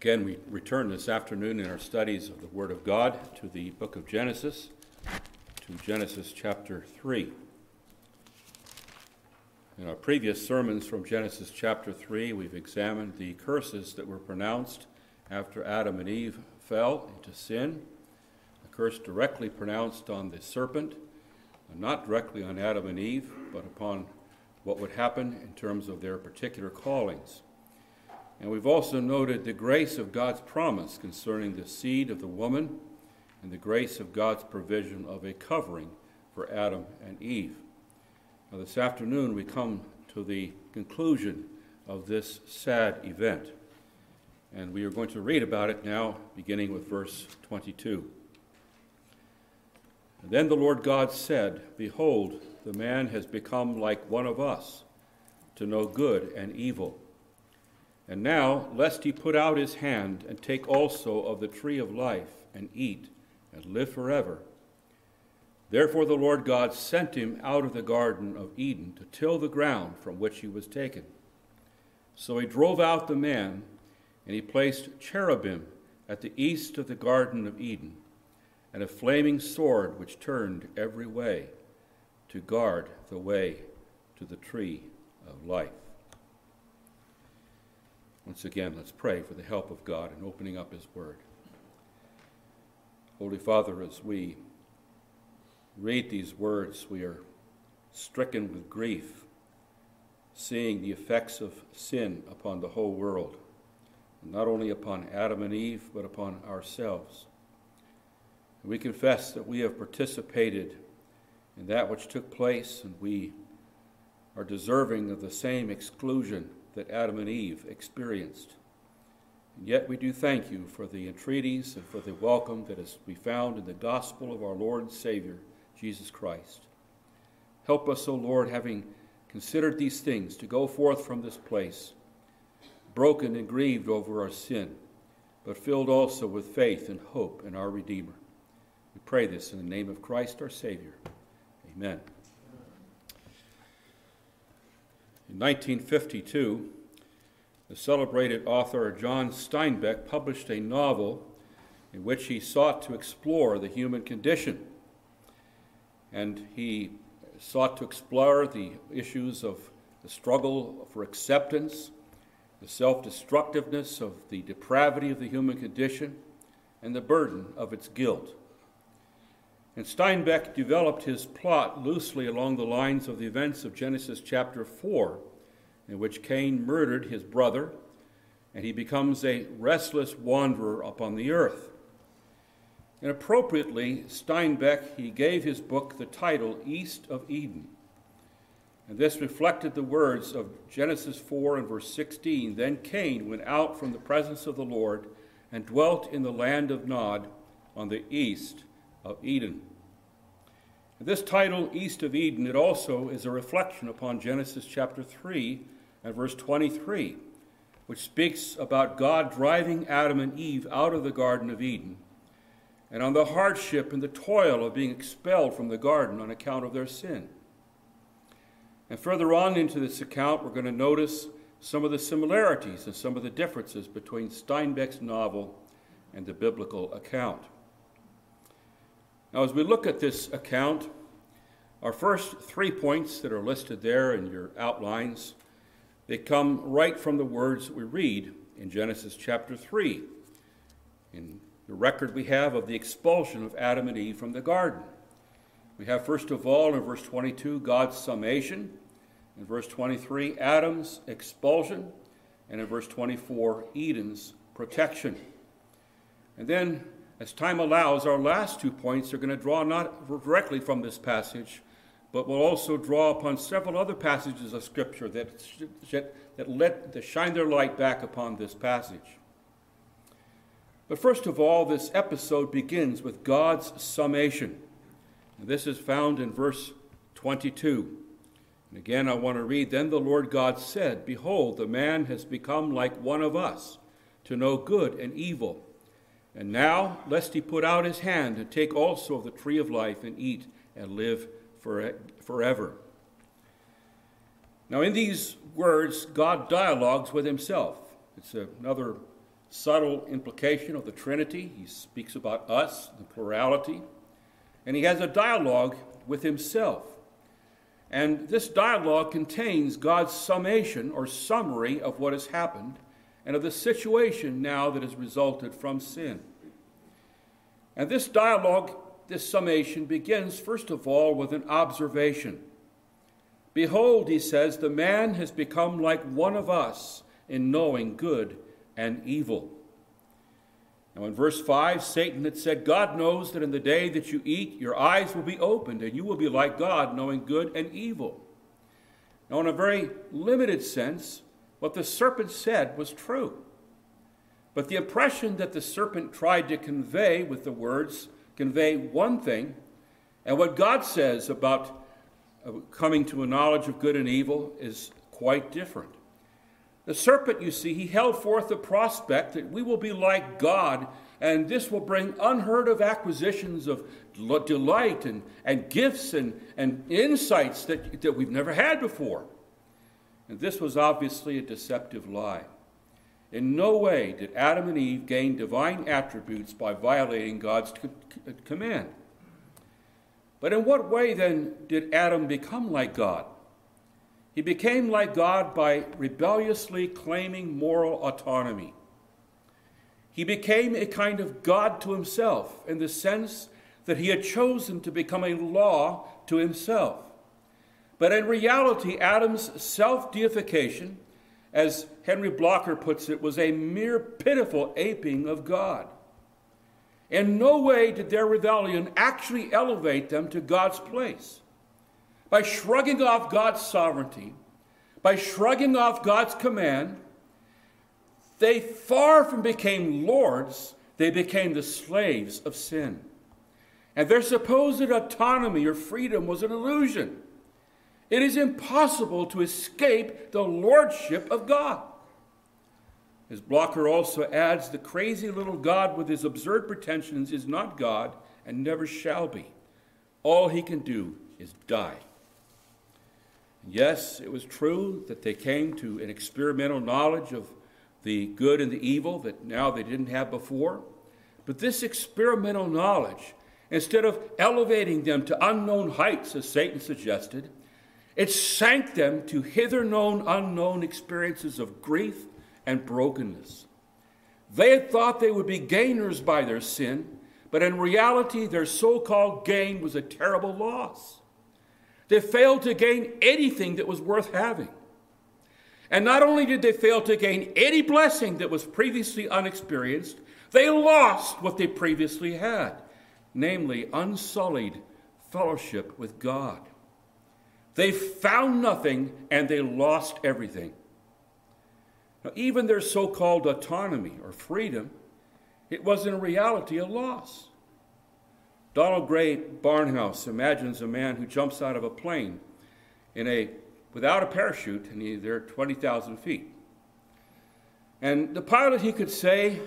Again, we return this afternoon in our studies of the Word of God to the book of Genesis, to Genesis chapter 3. In our previous sermons from Genesis chapter 3, we've examined the curses that were pronounced after Adam and Eve fell into sin. A curse directly pronounced on the serpent, not directly on Adam and Eve, but upon what would happen in terms of their particular callings. And we've also noted the grace of God's promise concerning the seed of the woman and the grace of God's provision of a covering for Adam and Eve. Now, this afternoon, we come to the conclusion of this sad event. And we are going to read about it now, beginning with verse 22. And then the Lord God said, Behold, the man has become like one of us, to know good and evil. And now, lest he put out his hand and take also of the tree of life and eat and live forever. Therefore, the Lord God sent him out of the Garden of Eden to till the ground from which he was taken. So he drove out the man, and he placed cherubim at the east of the Garden of Eden, and a flaming sword which turned every way to guard the way to the tree of life. Once again, let's pray for the help of God in opening up His Word. Holy Father, as we read these words, we are stricken with grief, seeing the effects of sin upon the whole world, not only upon Adam and Eve, but upon ourselves. We confess that we have participated in that which took place, and we are deserving of the same exclusion that Adam and Eve experienced. And yet we do thank you for the entreaties and for the welcome that is to be found in the gospel of our Lord and Savior, Jesus Christ. Help us, O Lord, having considered these things, to go forth from this place, broken and grieved over our sin, but filled also with faith and hope in our Redeemer. We pray this in the name of Christ our Savior. Amen. In 1952, the celebrated author John Steinbeck published a novel in which he sought to explore the human condition. And he sought to explore the issues of the struggle for acceptance, the self destructiveness of the depravity of the human condition, and the burden of its guilt. And Steinbeck developed his plot loosely along the lines of the events of Genesis chapter 4, in which Cain murdered his brother, and he becomes a restless wanderer upon the earth. And appropriately, Steinbeck, he gave his book the title East of Eden. And this reflected the words of Genesis 4 and verse 16. Then Cain went out from the presence of the Lord and dwelt in the land of Nod on the east of Eden. This title, East of Eden, it also is a reflection upon Genesis chapter 3 and verse 23, which speaks about God driving Adam and Eve out of the Garden of Eden and on the hardship and the toil of being expelled from the garden on account of their sin. And further on into this account, we're going to notice some of the similarities and some of the differences between Steinbeck's novel and the biblical account. Now, as we look at this account, our first three points that are listed there in your outlines, they come right from the words that we read in Genesis chapter 3, in the record we have of the expulsion of Adam and Eve from the garden. We have, first of all, in verse 22, God's summation. In verse 23, Adam's expulsion. And in verse 24, Eden's protection. And then as time allows, our last two points are going to draw not directly from this passage, but will also draw upon several other passages of Scripture that, that, let, that shine their light back upon this passage. But first of all, this episode begins with God's summation. And this is found in verse 22. And again, I want to read Then the Lord God said, Behold, the man has become like one of us, to know good and evil. And now, lest he put out his hand and take also of the tree of life and eat and live for, forever. Now, in these words, God dialogues with himself. It's another subtle implication of the Trinity. He speaks about us, the plurality, and he has a dialogue with himself. And this dialogue contains God's summation or summary of what has happened and of the situation now that has resulted from sin. And this dialogue, this summation, begins first of all with an observation. Behold, he says, the man has become like one of us in knowing good and evil. Now, in verse 5, Satan had said, God knows that in the day that you eat, your eyes will be opened, and you will be like God, knowing good and evil. Now, in a very limited sense, what the serpent said was true. But the impression that the serpent tried to convey with the words convey one thing, and what God says about uh, coming to a knowledge of good and evil is quite different. The serpent, you see, he held forth the prospect that we will be like God, and this will bring unheard of acquisitions of delight and, and gifts and, and insights that, that we've never had before. And this was obviously a deceptive lie. In no way did Adam and Eve gain divine attributes by violating God's command. But in what way then did Adam become like God? He became like God by rebelliously claiming moral autonomy. He became a kind of God to himself in the sense that he had chosen to become a law to himself. But in reality, Adam's self deification, as Henri Blocher puts it, was a mere pitiful aping of God. In no way did their rebellion actually elevate them to God's place by shrugging off God's sovereignty, by shrugging off God's command, they far from became lords, they became the slaves of sin. And their supposed autonomy or freedom was an illusion. It is impossible to escape the lordship of God. As Blocher also adds, the crazy little God with his absurd pretensions is not God and never shall be. All he can do is die. Yes, it was true that they came to an experimental knowledge of the good and the evil that now they didn't have before. But this experimental knowledge, instead of elevating them to unknown heights, as Satan suggested, it sank them to hither known, unknown experiences of grief and brokenness. They had thought they would be gainers by their sin, but in reality, their so called gain was a terrible loss. They failed to gain anything that was worth having. And not only did they fail to gain any blessing that was previously unexperienced, they lost what they previously had, namely unsullied fellowship with God. They found nothing and they lost everything. Now, even their so called autonomy or freedom, it was in reality a loss. Donald Grey Barnhouse imagines a man who jumps out of a plane in a, without a parachute and he's there 20,000 feet. And the pilot, he could say,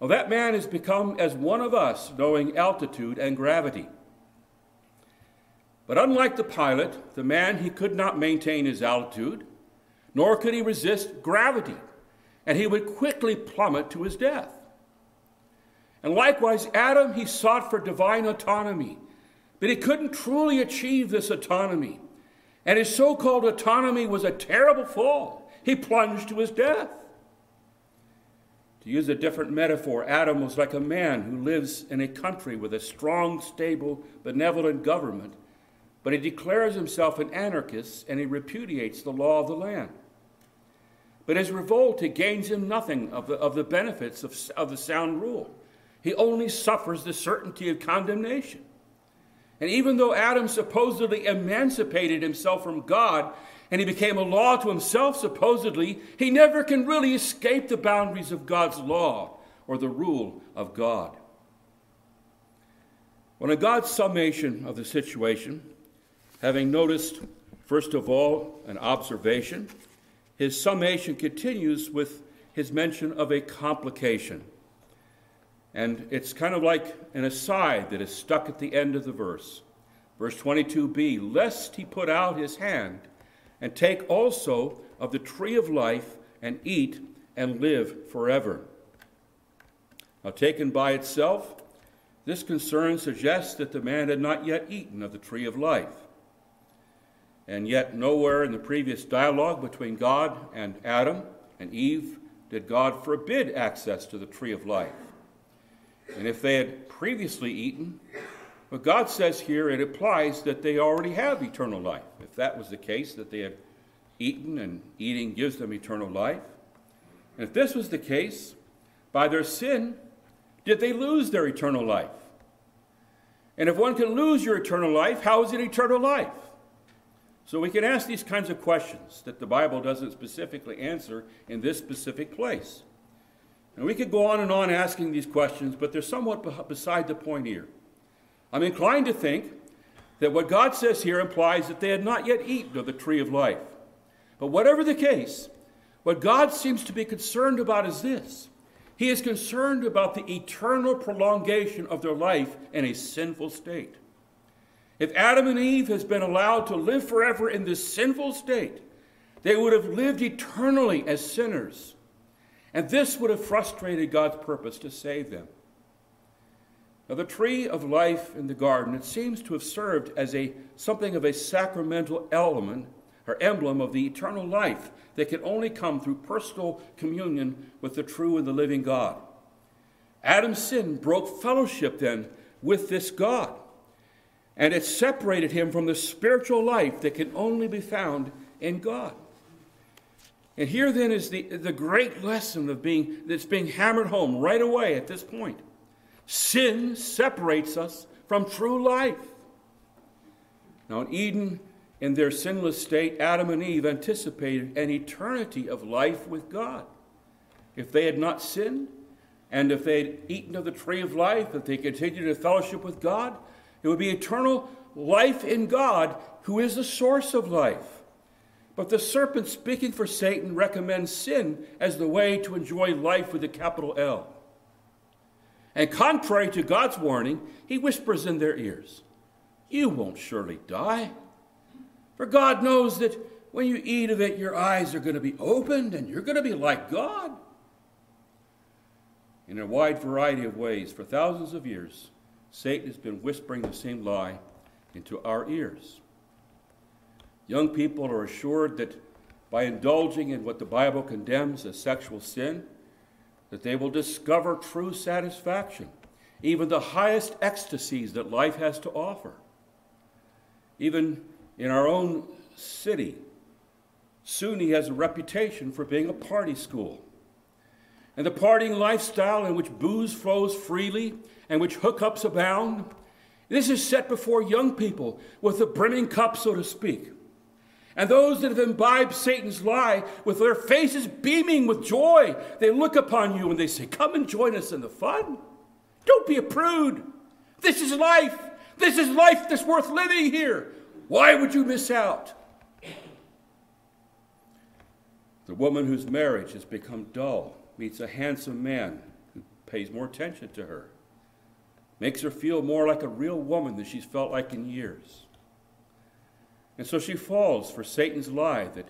well, that man has become as one of us, knowing altitude and gravity. But unlike the pilot, the man, he could not maintain his altitude, nor could he resist gravity, and he would quickly plummet to his death. And likewise, Adam, he sought for divine autonomy, but he couldn't truly achieve this autonomy. And his so called autonomy was a terrible fall. He plunged to his death. To use a different metaphor, Adam was like a man who lives in a country with a strong, stable, benevolent government, but he declares himself an anarchist and he repudiates the law of the land. But his revolt, it gains him nothing of the, of the benefits of, of the sound rule he only suffers the certainty of condemnation. And even though Adam supposedly emancipated himself from God and he became a law to himself, supposedly, he never can really escape the boundaries of God's law or the rule of God. When a God's summation of the situation, having noticed, first of all, an observation, his summation continues with his mention of a complication. And it's kind of like an aside that is stuck at the end of the verse. Verse 22b Lest he put out his hand and take also of the tree of life and eat and live forever. Now, taken by itself, this concern suggests that the man had not yet eaten of the tree of life. And yet, nowhere in the previous dialogue between God and Adam and Eve did God forbid access to the tree of life. And if they had previously eaten, but God says here it implies that they already have eternal life. If that was the case, that they had eaten and eating gives them eternal life. And if this was the case, by their sin, did they lose their eternal life? And if one can lose your eternal life, how is it eternal life? So we can ask these kinds of questions that the Bible doesn't specifically answer in this specific place. And we could go on and on asking these questions, but they're somewhat beside the point here. I'm inclined to think that what God says here implies that they had not yet eaten of the tree of life. But whatever the case, what God seems to be concerned about is this He is concerned about the eternal prolongation of their life in a sinful state. If Adam and Eve has been allowed to live forever in this sinful state, they would have lived eternally as sinners. And this would have frustrated God's purpose to save them. Now, the tree of life in the garden, it seems to have served as a something of a sacramental element or emblem of the eternal life that can only come through personal communion with the true and the living God. Adam's sin broke fellowship then with this God and it separated him from the spiritual life that can only be found in God. And here then is the, the great lesson of being that's being hammered home right away at this point. Sin separates us from true life. Now in Eden, in their sinless state, Adam and Eve anticipated an eternity of life with God. If they had not sinned, and if they had eaten of the tree of life, if they continued to fellowship with God, it would be eternal life in God, who is the source of life. But the serpent, speaking for Satan, recommends sin as the way to enjoy life with a capital L. And contrary to God's warning, he whispers in their ears, You won't surely die. For God knows that when you eat of it, your eyes are going to be opened and you're going to be like God. In a wide variety of ways, for thousands of years, Satan has been whispering the same lie into our ears. Young people are assured that by indulging in what the Bible condemns as sexual sin, that they will discover true satisfaction, even the highest ecstasies that life has to offer. Even in our own city, SUNY has a reputation for being a party school. And the partying lifestyle in which booze flows freely and which hookups abound. This is set before young people with a brimming cup, so to speak. And those that have imbibed Satan's lie with their faces beaming with joy, they look upon you and they say, Come and join us in the fun. Don't be a prude. This is life. This is life that's worth living here. Why would you miss out? The woman whose marriage has become dull meets a handsome man who pays more attention to her makes her feel more like a real woman than she's felt like in years. And so she falls for Satan's lie that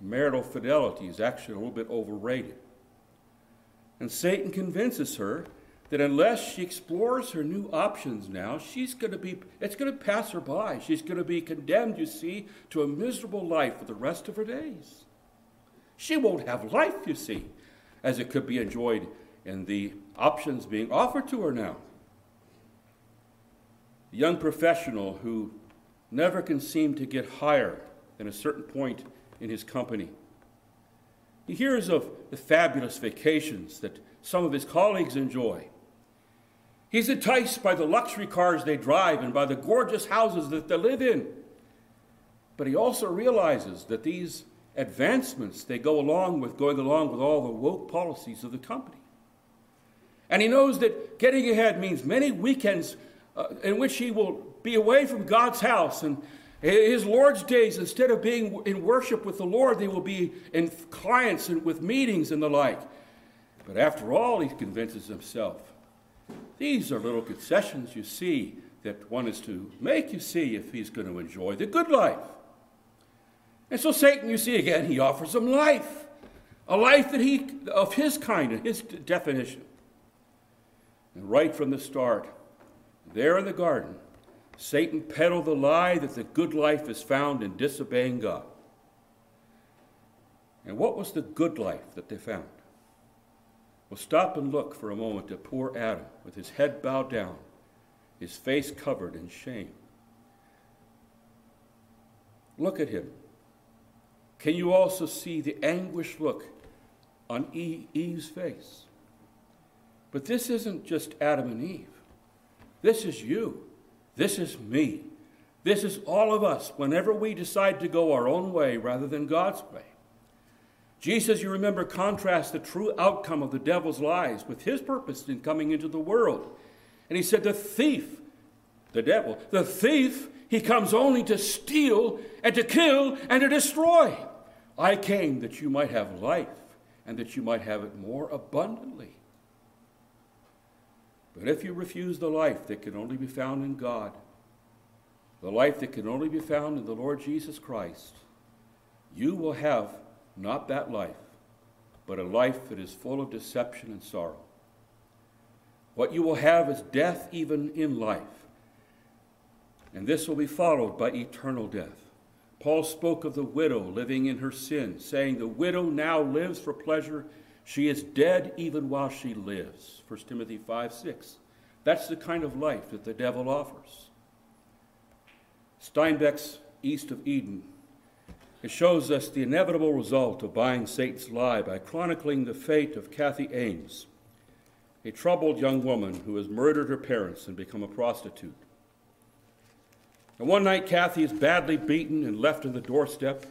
marital fidelity is actually a little bit overrated. And Satan convinces her that unless she explores her new options now, she's going to be, it's going to pass her by. She's going to be condemned, you see, to a miserable life for the rest of her days. She won't have life, you see, as it could be enjoyed in the options being offered to her now a young professional who never can seem to get higher than a certain point in his company. He hears of the fabulous vacations that some of his colleagues enjoy. He's enticed by the luxury cars they drive and by the gorgeous houses that they live in. But he also realizes that these advancements they go along with going along with all the woke policies of the company. And he knows that getting ahead means many weekends uh, in which he will be away from God's house. And his Lord's days, instead of being in worship with the Lord, they will be in clients and with meetings and the like. But after all, he convinces himself, these are little concessions you see that one is to make, you see, if he's going to enjoy the good life. And so Satan, you see again, he offers him life, a life that he of his kind and his definition. And right from the start, there in the garden, Satan peddled the lie that the good life is found in disobeying God. And what was the good life that they found? Well, stop and look for a moment at poor Adam with his head bowed down, his face covered in shame. Look at him. Can you also see the anguished look on Eve's face? But this isn't just Adam and Eve. This is you. This is me. This is all of us whenever we decide to go our own way rather than God's way. Jesus, you remember, contrasts the true outcome of the devil's lies with his purpose in coming into the world. And he said, The thief, the devil, the thief, he comes only to steal and to kill and to destroy. I came that you might have life and that you might have it more abundantly. But if you refuse the life that can only be found in God, the life that can only be found in the Lord Jesus Christ, you will have not that life, but a life that is full of deception and sorrow. What you will have is death even in life, and this will be followed by eternal death. Paul spoke of the widow living in her sin, saying, The widow now lives for pleasure. She is dead even while she lives. 1 Timothy 5 6. That's the kind of life that the devil offers. Steinbeck's East of Eden it shows us the inevitable result of buying Satan's lie by chronicling the fate of Cathy Ames, a troubled young woman who has murdered her parents and become a prostitute. And one night, Cathy is badly beaten and left on the doorstep,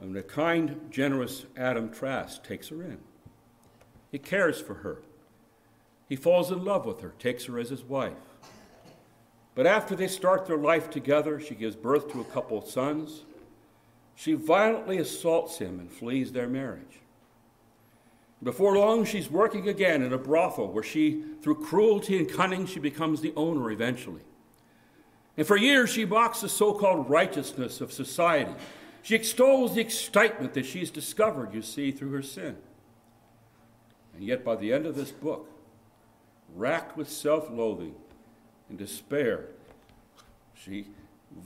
and the kind, generous Adam Trask takes her in. He cares for her. He falls in love with her, takes her as his wife. But after they start their life together, she gives birth to a couple of sons she violently assaults him and flees their marriage. Before long, she's working again in a brothel where she, through cruelty and cunning, she becomes the owner eventually. And for years, she mocks the so called righteousness of society. She extols the excitement that she's discovered, you see, through her sin. And yet, by the end of this book, racked with self loathing and despair, she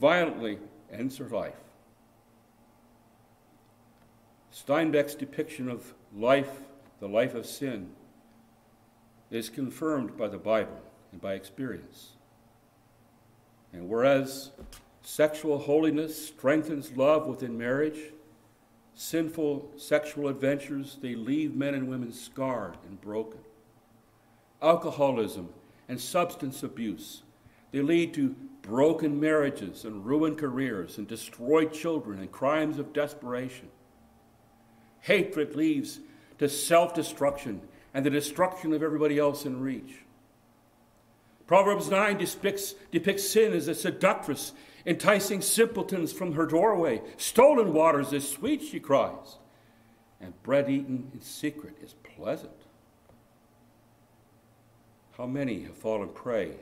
violently ends her life. Steinbeck's depiction of life, the life of sin, is confirmed by the Bible and by experience. And whereas sexual holiness strengthens love within marriage, sinful sexual adventures, they leave men and women scarred and broken. Alcoholism and substance abuse, they lead to broken marriages and ruined careers and destroyed children and crimes of desperation. Hatred leads to self destruction and the destruction of everybody else in reach. Proverbs 9 depicts, depicts sin as a seductress, enticing simpletons from her doorway. Stolen waters is sweet, she cries, and bread eaten in secret is pleasant. How many have fallen prey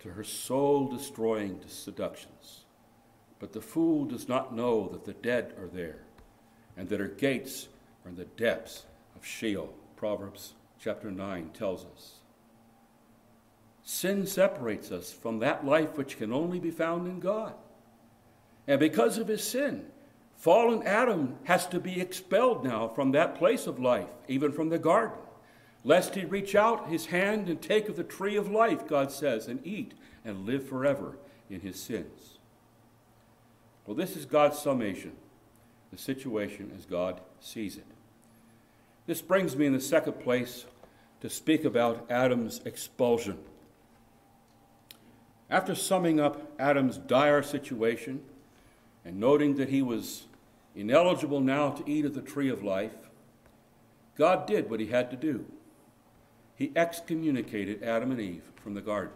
to her soul destroying seductions? But the fool does not know that the dead are there and that her gates are in the depths of Sheol. Proverbs chapter 9 tells us. Sin separates us from that life which can only be found in God. And because of his sin, fallen Adam has to be expelled now from that place of life, even from the garden, lest he reach out his hand and take of the tree of life, God says, and eat and live forever in his sins. Well, this is God's summation the situation as God sees it. This brings me in the second place to speak about Adam's expulsion. After summing up Adam's dire situation and noting that he was ineligible now to eat of the tree of life, God did what he had to do. He excommunicated Adam and Eve from the garden.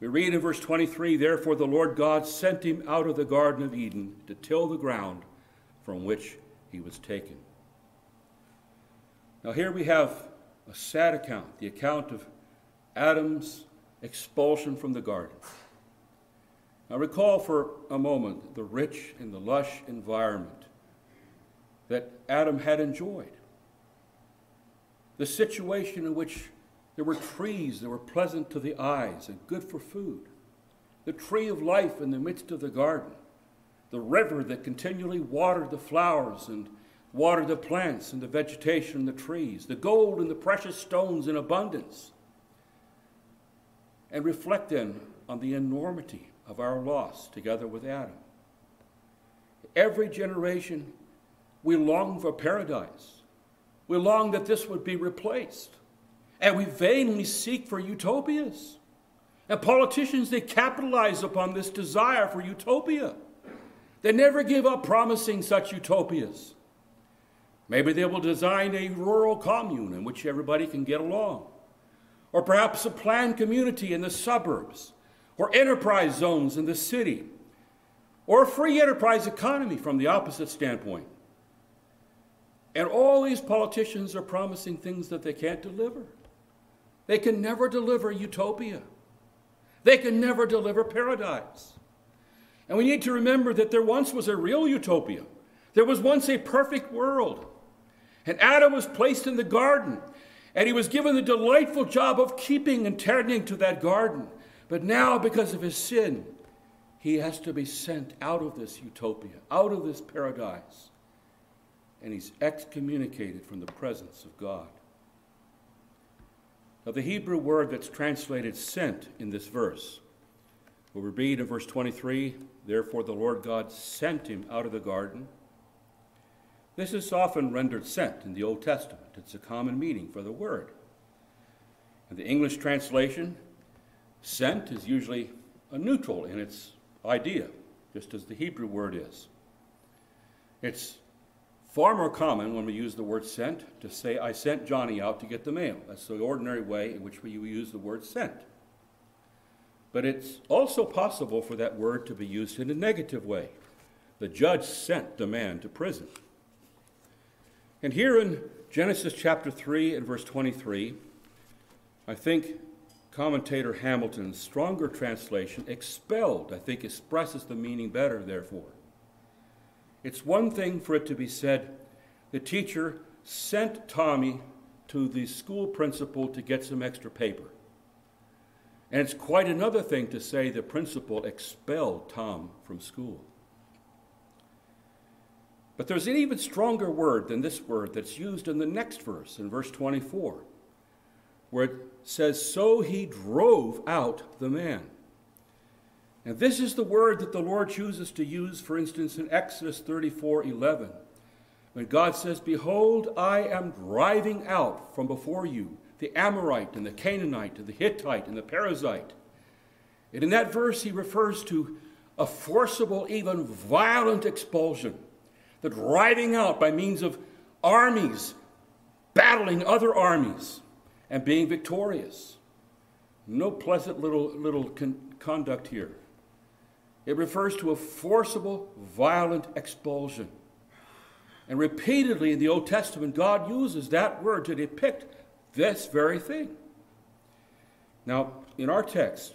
We read in verse 23 Therefore the Lord God sent him out of the Garden of Eden to till the ground from which he was taken. Now, here we have a sad account the account of Adam's expulsion from the garden. Now, recall for a moment the rich and the lush environment that Adam had enjoyed, the situation in which There were trees that were pleasant to the eyes and good for food. The tree of life in the midst of the garden. The river that continually watered the flowers and watered the plants and the vegetation and the trees. The gold and the precious stones in abundance. And reflect then on the enormity of our loss together with Adam. Every generation, we long for paradise. We long that this would be replaced. And we vainly seek for utopias. And politicians, they capitalize upon this desire for utopia. They never give up promising such utopias. Maybe they will design a rural commune in which everybody can get along. Or perhaps a planned community in the suburbs, or enterprise zones in the city, or a free enterprise economy from the opposite standpoint. And all these politicians are promising things that they can't deliver. They can never deliver utopia. They can never deliver paradise. And we need to remember that there once was a real utopia. There was once a perfect world. And Adam was placed in the garden, and he was given the delightful job of keeping and tending to that garden. But now, because of his sin, he has to be sent out of this utopia, out of this paradise. And he's excommunicated from the presence of God. Now, the Hebrew word that's translated sent in this verse, we read in verse 23 Therefore the Lord God sent him out of the garden. This is often rendered sent in the Old Testament. It's a common meaning for the word. In the English translation, sent is usually a neutral in its idea, just as the Hebrew word is. It's Far more common when we use the word sent to say, I sent Johnny out to get the mail. That's the ordinary way in which we use the word sent. But it's also possible for that word to be used in a negative way. The judge sent the man to prison. And here in Genesis chapter 3 and verse 23, I think commentator Hamilton's stronger translation, expelled, I think expresses the meaning better, therefore. It's one thing for it to be said, the teacher sent Tommy to the school principal to get some extra paper. And it's quite another thing to say the principal expelled Tom from school. But there's an even stronger word than this word that's used in the next verse, in verse 24, where it says, So he drove out the man. And this is the word that the Lord chooses to use, for instance, in Exodus 34 11. When God says, Behold, I am driving out from before you the Amorite and the Canaanite and the Hittite and the Perizzite. And in that verse, he refers to a forcible, even violent expulsion, the riding out by means of armies battling other armies and being victorious. No pleasant little, little con- conduct here. It refers to a forcible, violent expulsion. And repeatedly in the Old Testament, God uses that word to depict this very thing. Now, in our text,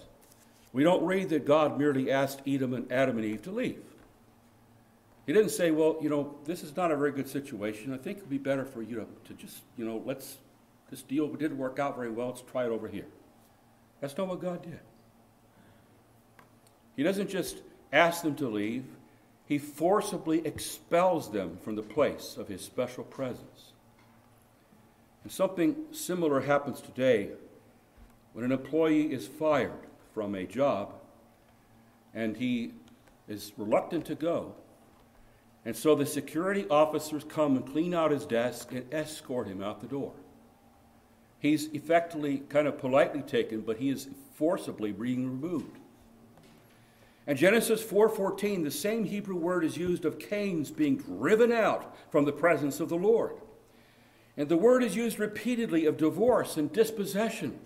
we don't read that God merely asked Adam and, Adam and Eve to leave. He didn't say, well, you know, this is not a very good situation. I think it would be better for you to, to just, you know, let's, this deal didn't work out very well. Let's try it over here. That's not what God did. He doesn't just ask them to leave, he forcibly expels them from the place of his special presence. And something similar happens today when an employee is fired from a job and he is reluctant to go. And so the security officers come and clean out his desk and escort him out the door. He's effectively kind of politely taken, but he is forcibly being removed. In Genesis 4:14, the same Hebrew word is used of Cain's being driven out from the presence of the Lord. And the word is used repeatedly of divorce and dispossession,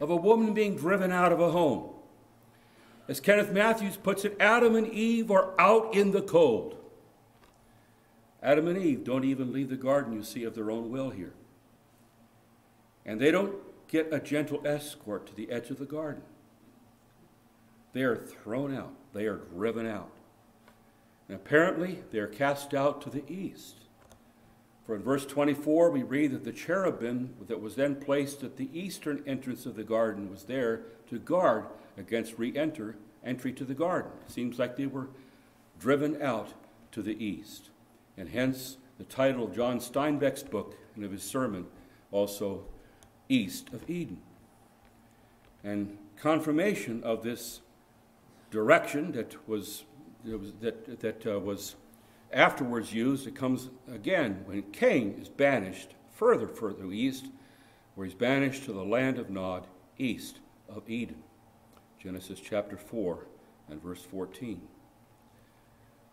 of a woman being driven out of a home. As Kenneth Mathews puts it, Adam and Eve are out in the cold. Adam and Eve don't even leave the garden, you see, of their own will here. And they don't get a gentle escort to the edge of the garden. They are thrown out, they are driven out. And apparently, they are cast out to the east. For in verse 24, we read that the cherubim that was then placed at the eastern entrance of the garden was there to guard against re enter entry to the garden. It seems like they were driven out to the east. And hence the title of John Steinbeck's book and of his sermon, also East of Eden. And confirmation of this direction that was, that, that uh, was afterwards used, it comes again when Cain is banished further, further east, where he's banished to the land of Nod, east of Eden. Genesis chapter 4 and verse 14.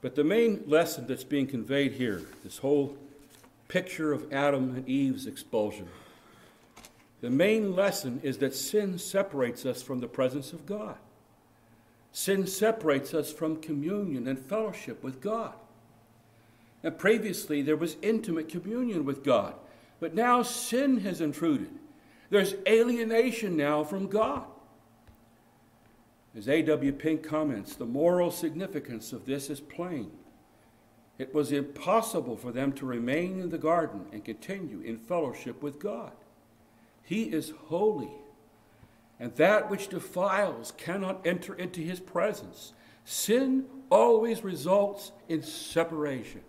But the main lesson that's being conveyed here, this whole picture of Adam and Eve's expulsion, the main lesson is that sin separates us from the presence of God. Sin separates us from communion and fellowship with God. And previously, there was intimate communion with God, but now sin has intruded. There's alienation now from God. As A.W. Pink comments, the moral significance of this is plain. It was impossible for them to remain in the garden and continue in fellowship with God. He is holy, and that which defiles cannot enter into his presence. Sin always results in separation.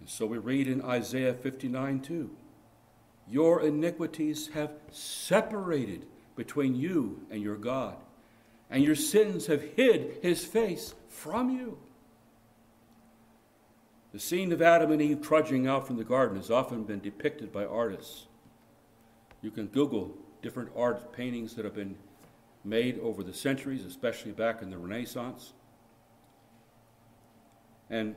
And so we read in Isaiah 59 2 Your iniquities have separated between you and your God, and your sins have hid his face from you. The scene of Adam and Eve trudging out from the garden has often been depicted by artists. You can Google different art paintings that have been made over the centuries, especially back in the Renaissance. And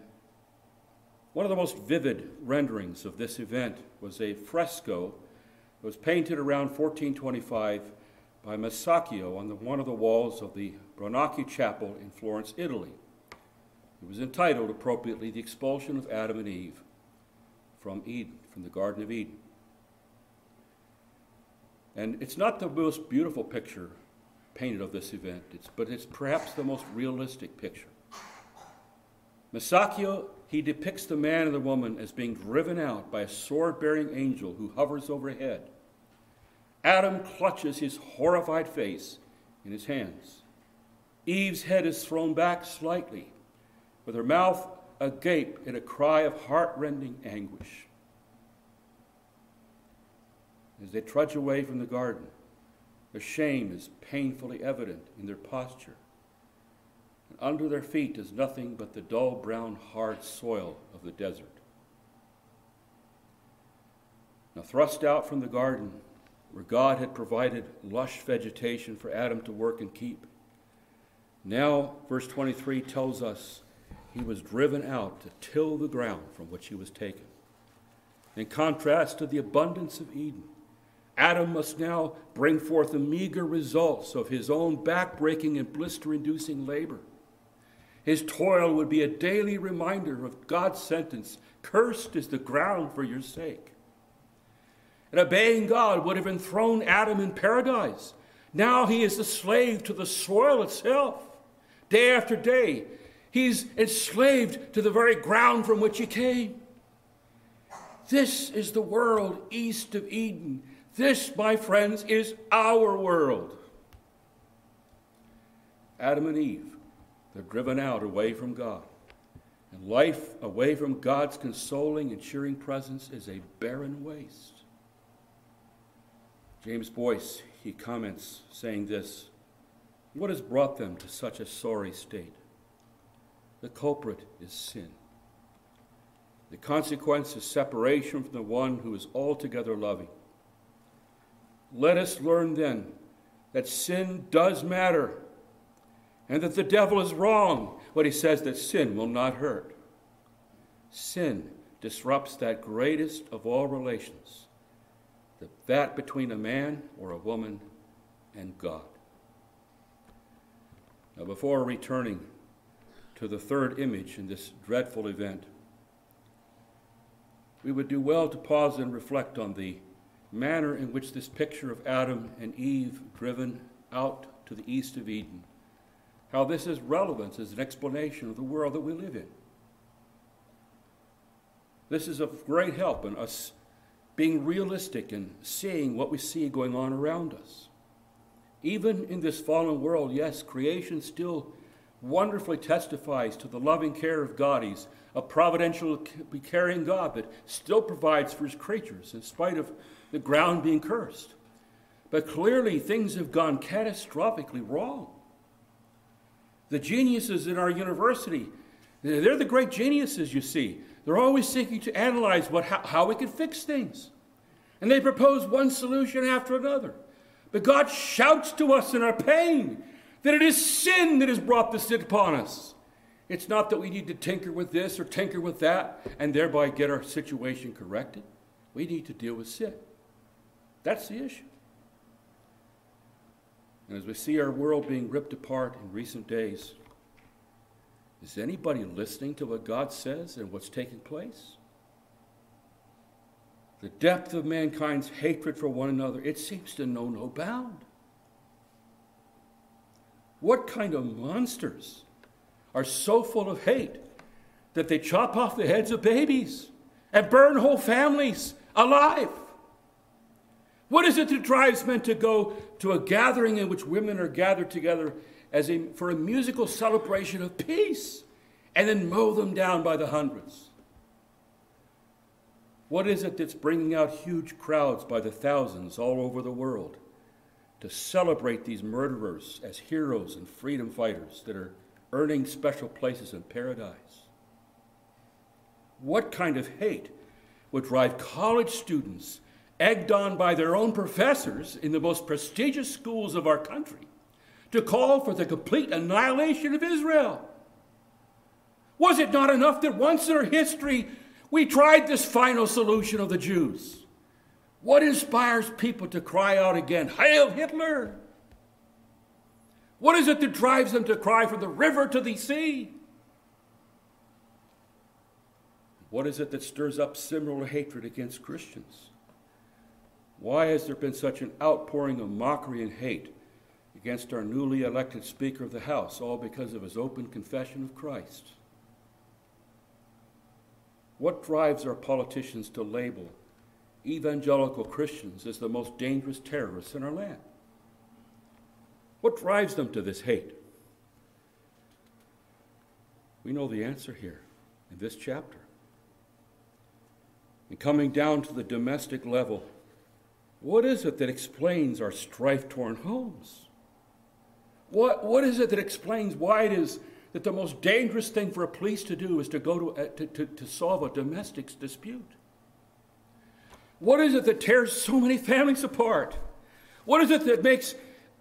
one of the most vivid renderings of this event was a fresco that was painted around 1425 by Masaccio on the, one of the walls of the Brancacci Chapel in Florence, Italy. It was entitled appropriately The Expulsion of Adam and Eve from Eden, from the Garden of Eden. And it's not the most beautiful picture painted of this event, it's, but it's perhaps the most realistic picture. Masaccio, he depicts the man and the woman as being driven out by a sword bearing angel who hovers overhead Adam clutches his horrified face in his hands. Eve's head is thrown back slightly, with her mouth agape in a cry of heartrending anguish. As they trudge away from the garden, their shame is painfully evident in their posture. And under their feet is nothing but the dull brown, hard soil of the desert. Now, thrust out from the garden, where God had provided lush vegetation for Adam to work and keep. Now, verse 23 tells us he was driven out to till the ground from which he was taken. In contrast to the abundance of Eden, Adam must now bring forth the meager results of his own backbreaking and blister inducing labor. His toil would be a daily reminder of God's sentence Cursed is the ground for your sake. And obeying God would have enthroned Adam in paradise. Now he is a slave to the soil itself. Day after day, he's enslaved to the very ground from which he came. This is the world east of Eden. This, my friends, is our world. Adam and Eve, they're driven out away from God. And life away from God's consoling and cheering presence is a barren waste. James Boice, he comments saying this What has brought them to such a sorry state? The culprit is sin. The consequence is separation from the one who is altogether loving. Let us learn then that sin does matter and that the devil is wrong when he says that sin will not hurt. Sin disrupts that greatest of all relations that between a man or a woman and God. Now, before returning to the third image in this dreadful event, we would do well to pause and reflect on the manner in which this picture of Adam and Eve driven out to the east of Eden, how this is relevant as an explanation of the world that we live in. This is of great help in us being realistic and seeing what we see going on around us. Even in this fallen world, yes, creation still wonderfully testifies to the loving care of God. He's a providential, caring God that still provides for his creatures in spite of the ground being cursed. But clearly, things have gone catastrophically wrong. The geniuses in our university, they're the great geniuses, you see. They're always seeking to analyze what, how, how we can fix things. And they propose one solution after another. But God shouts to us in our pain that it is sin that has brought this sit upon us. It's not that we need to tinker with this or tinker with that and thereby get our situation corrected. We need to deal with sin. That's the issue. And as we see our world being ripped apart in recent days, is anybody listening to what God says and what's taking place? The depth of mankind's hatred for one another, it seems to know no bound. What kind of monsters are so full of hate that they chop off the heads of babies and burn whole families alive? What is it that drives men to go to a gathering in which women are gathered together as a, for a musical celebration of peace and then mow them down by the hundreds? What is it that's bringing out huge crowds by the thousands all over the world to celebrate these murderers as heroes and freedom fighters that are earning special places in paradise? What kind of hate would drive college students, egged on by their own professors in the most prestigious schools of our country, to call for the complete annihilation of Israel. Was it not enough that once in our history we tried this final solution of the Jews? What inspires people to cry out again, Hail Hitler? What is it that drives them to cry from the river to the sea? What is it that stirs up similar hatred against Christians? Why has there been such an outpouring of mockery and hate against our newly elected Speaker of the House, all because of his open confession of Christ? What drives our politicians to label evangelical Christians as the most dangerous terrorists in our land? What drives them to this hate? We know the answer here in this chapter. And coming down to the domestic level, what is it that explains our strife torn homes? What, what is it that explains why it is that the most dangerous thing for a police to do is to go to, uh, to, to, to solve a domestic dispute? What is it that tears so many families apart? What is it that makes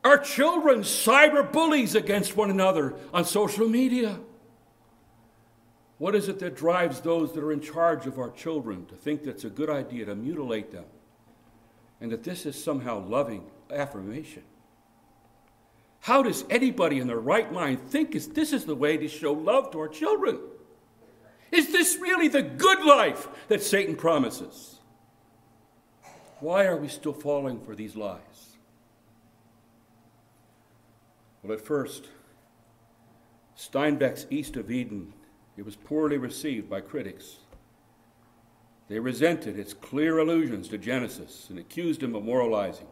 our children cyber bullies against one another on social media? What is it that drives those that are in charge of our children to think that it's a good idea to mutilate them and that this is somehow loving affirmation? How does anybody in their right mind think is this is the way to show love to our children? Is this really the good life that Satan promises? Why are we still falling for these lies? Well, at first, Steinbeck's East of Eden, it was poorly received by critics. They resented its clear allusions to Genesis and accused him of moralizing.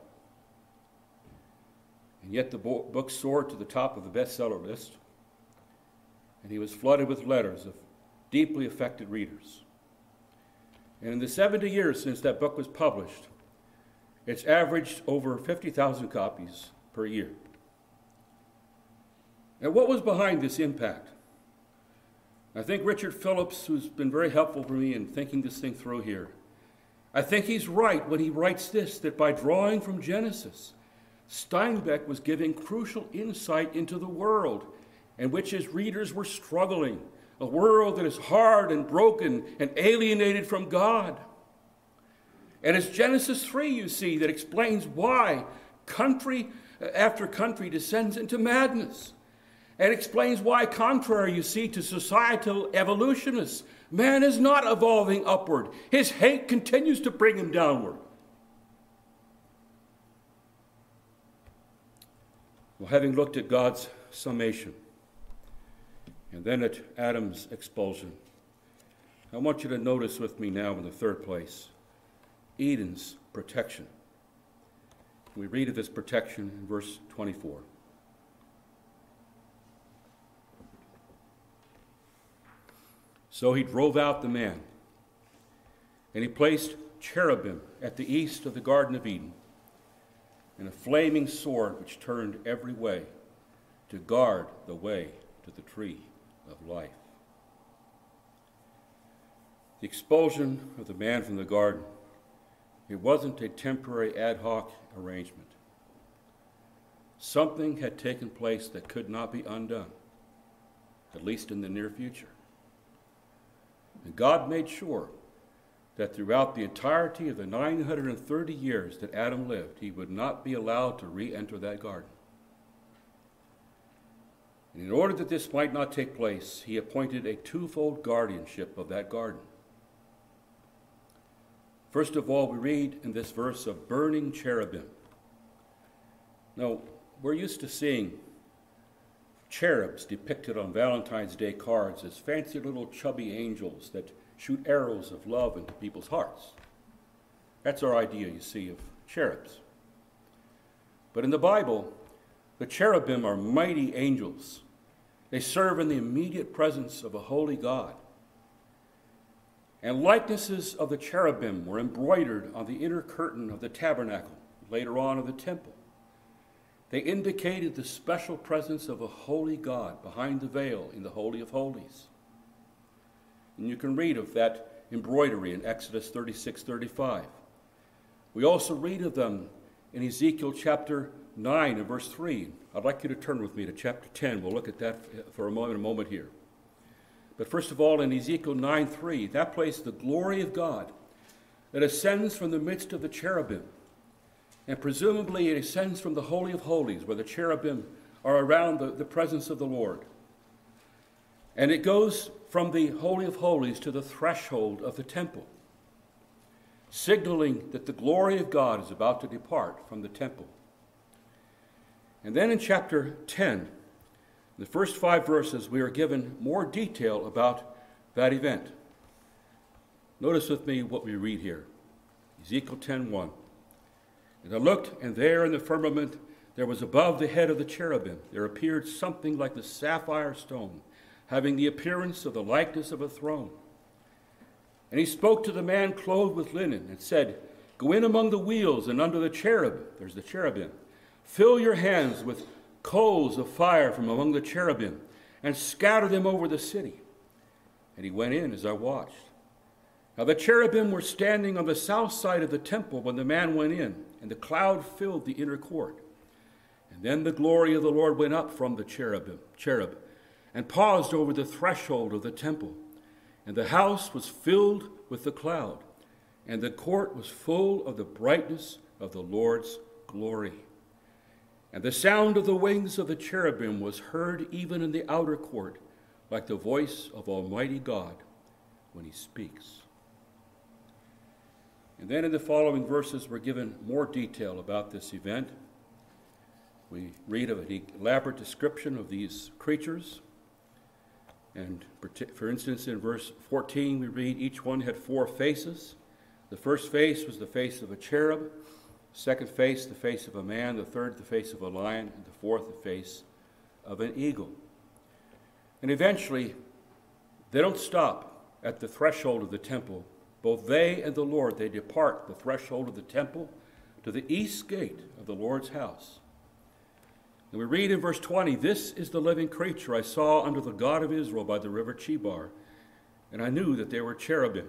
And yet the book soared to the top of the bestseller list, and he was flooded with letters of deeply affected readers. And in the 70 years since that book was published, it's averaged over 50,000 copies per year. And what was behind this impact? I think Richard Phillips, who's been very helpful for me in thinking this thing through here, I think he's right when he writes this that by drawing from Genesis, Steinbeck was giving crucial insight into the world in which his readers were struggling, a world that is hard and broken and alienated from God. And it's Genesis 3, you see, that explains why country after country descends into madness. And explains why, contrary, you see, to societal evolutionists, man is not evolving upward. His hate continues to bring him downward. Well, having looked at God's summation and then at Adam's expulsion, I want you to notice with me now in the third place Eden's protection. We read of this protection in verse 24. So he drove out the man, and he placed cherubim at the east of the Garden of Eden, and a flaming sword which turned every way to guard the way to the tree of life. The expulsion of the man from the garden, it wasn't a temporary ad hoc arrangement. Something had taken place that could not be undone, at least in the near future. And God made sure that throughout the entirety of the 930 years that Adam lived, he would not be allowed to re enter that garden. And in order that this might not take place, he appointed a twofold guardianship of that garden. First of all, we read in this verse of burning cherubim. Now, we're used to seeing cherubs depicted on Valentine's Day cards as fancy little chubby angels that shoot arrows of love into people's hearts. That's our idea, you see, of cherubs. But in the Bible, the cherubim are mighty angels. They serve in the immediate presence of a holy God. And likenesses of the cherubim were embroidered on the inner curtain of the tabernacle, later on of the temple. They indicated the special presence of a holy God behind the veil in the Holy of Holies. And you can read of that embroidery in Exodus 36 35. We also read of them in Ezekiel chapter 9 and verse 3. I'd like you to turn with me to chapter 10. We'll look at that uh, for a moment, a moment here. But first of all, in Ezekiel 9 3, that place, the glory of God that ascends from the midst of the cherubim and presumably it ascends from the Holy of Holies, where the cherubim are around the, the presence of the Lord. And it goes from the Holy of Holies to the threshold of the temple, signaling that the glory of God is about to depart from the temple. And then in chapter 10, the first five verses, we are given more detail about that event. Notice with me what we read here Ezekiel 10 1. And I looked, and there in the firmament there was above the head of the cherubim, there appeared something like the sapphire stone, having the appearance of the likeness of a throne. And he spoke to the man clothed with linen, and said, Go in among the wheels and under the cherub, there's the cherubim. Fill your hands with coals of fire from among the cherubim, and scatter them over the city. And he went in as I watched. Now the cherubim were standing on the south side of the temple when the man went in and the cloud filled the inner court. And then the glory of the Lord went up from the cherubim, cherub and paused over the threshold of the temple. And the house was filled with the cloud, and the court was full of the brightness of the Lord's glory. And the sound of the wings of the cherubim was heard even in the outer court, like the voice of Almighty God when he speaks. And then in the following verses, we're given more detail about this event. We read of an elaborate description of these creatures. And for instance, in verse 14, we read each one had four faces. The first face was the face of a cherub, second face, the face of a man, the third, the face of a lion, and the fourth, the face of an eagle. And eventually, they don't stop at the threshold of the temple both they and the Lord, they depart the threshold of the temple to the east gate of the Lord's house. And we read in verse 20 This is the living creature I saw under the God of Israel by the river Chebar, and I knew that they were cherubim.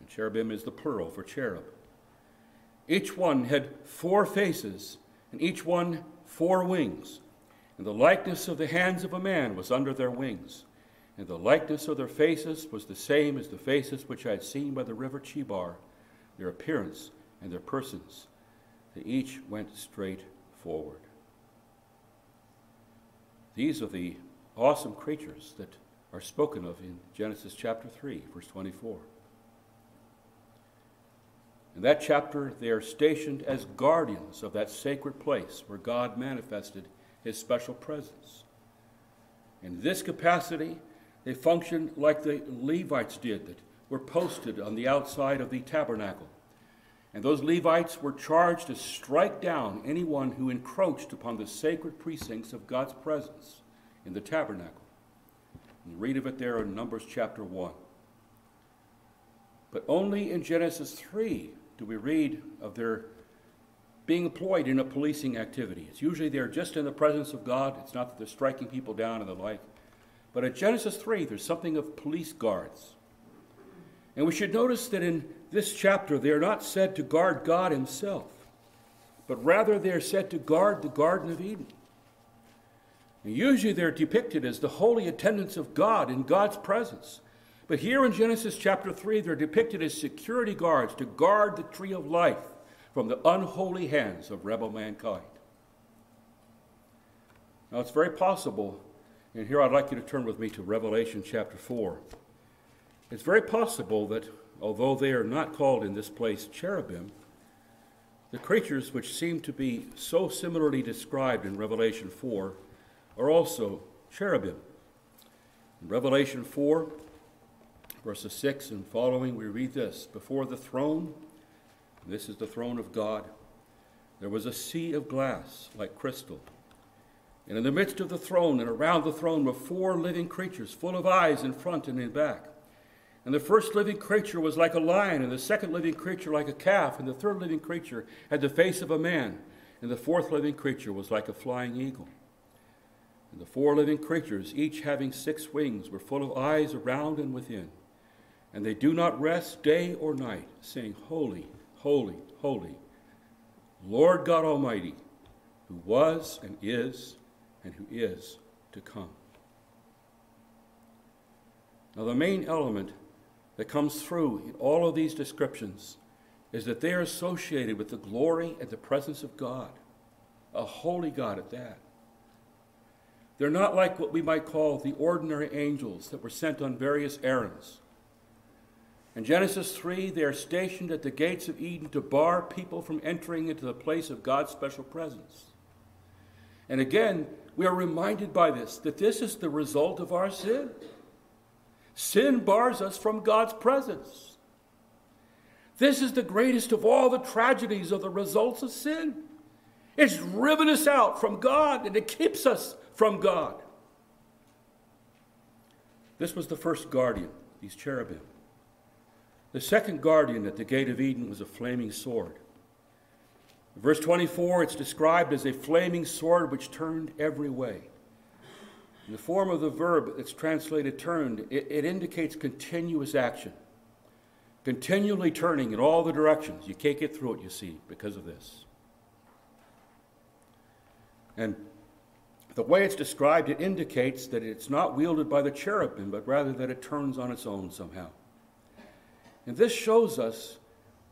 And cherubim is the plural for cherub. Each one had four faces, and each one four wings, and the likeness of the hands of a man was under their wings and the likeness of their faces was the same as the faces which I had seen by the river Chebar, their appearance and their persons. They each went straight forward. These are the awesome creatures that are spoken of in Genesis chapter 3, verse 24. In that chapter, they are stationed as guardians of that sacred place where God manifested his special presence. In this capacity, They functioned like the Levites did, that were posted on the outside of the tabernacle. And those Levites were charged to strike down anyone who encroached upon the sacred precincts of God's presence in the tabernacle. You read of it there in Numbers chapter 1. But only in Genesis 3 do we read of their being employed in a policing activity. It's usually they're just in the presence of God. It's not that they're striking people down and the like. But at Genesis 3, there's something of police guards. And we should notice that in this chapter, they are not said to guard God Himself, but rather they are said to guard the Garden of Eden. And usually they're depicted as the holy attendants of God in God's presence. But here in Genesis chapter 3, they're depicted as security guards to guard the tree of life from the unholy hands of rebel mankind. Now, it's very possible, and here I'd like you to turn with me to Revelation chapter 4. It's very possible that although they are not called in this place cherubim, the creatures which seem to be so similarly described in Revelation 4 are also cherubim. In Revelation 4, verses 6 and following, we read this Before the throne, this is the throne of God, there was a sea of glass like crystal. And in the midst of the throne and around the throne were four living creatures, full of eyes in front and in back. And the first living creature was like a lion, and the second living creature like a calf, and the third living creature had the face of a man, and the fourth living creature was like a flying eagle. And the four living creatures, each having six wings, were full of eyes around and within. And they do not rest day or night, saying, Holy, holy, holy, Lord God Almighty, who was and is and who is to come. Now, the main element that comes through in all of these descriptions is that they are associated with the glory and the presence of God, a holy God at that. They're not like what we might call the ordinary angels that were sent on various errands. In Genesis 3, they are stationed at the gates of Eden to bar people from entering into the place of God's special presence. And again, we are reminded by this that this is the result of our sin. Sin bars us from God's presence. This is the greatest of all the tragedies of the results of sin. It's driven us out from God and it keeps us from God. This was the first guardian, these cherubim. The second guardian at the gate of Eden was a flaming sword. Verse 24, it's described as a flaming sword which turned every way. The form of the verb that's translated turned, it, it indicates continuous action, continually turning in all the directions. You can't get through it, you see, because of this. And the way it's described, it indicates that it's not wielded by the cherubim, but rather that it turns on its own somehow. And this shows us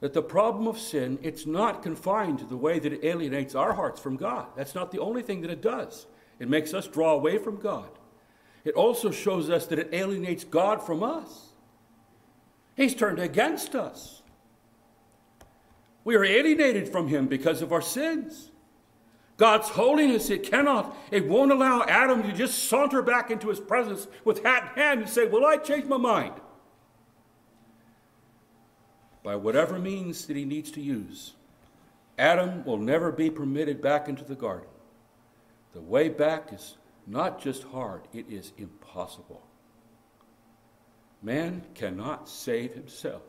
that the problem of sin, it's not confined to the way that it alienates our hearts from God. That's not the only thing that it does. It makes us draw away from God. It also shows us that it alienates God from us. He's turned against us. We are alienated from Him because of our sins. God's holiness, it cannot, it won't allow Adam to just saunter back into his presence with hat in hand and say, Well, I changed my mind by whatever means that he needs to use, Adam will never be permitted back into the garden. The way back is not just hard, it is impossible. Man cannot save himself.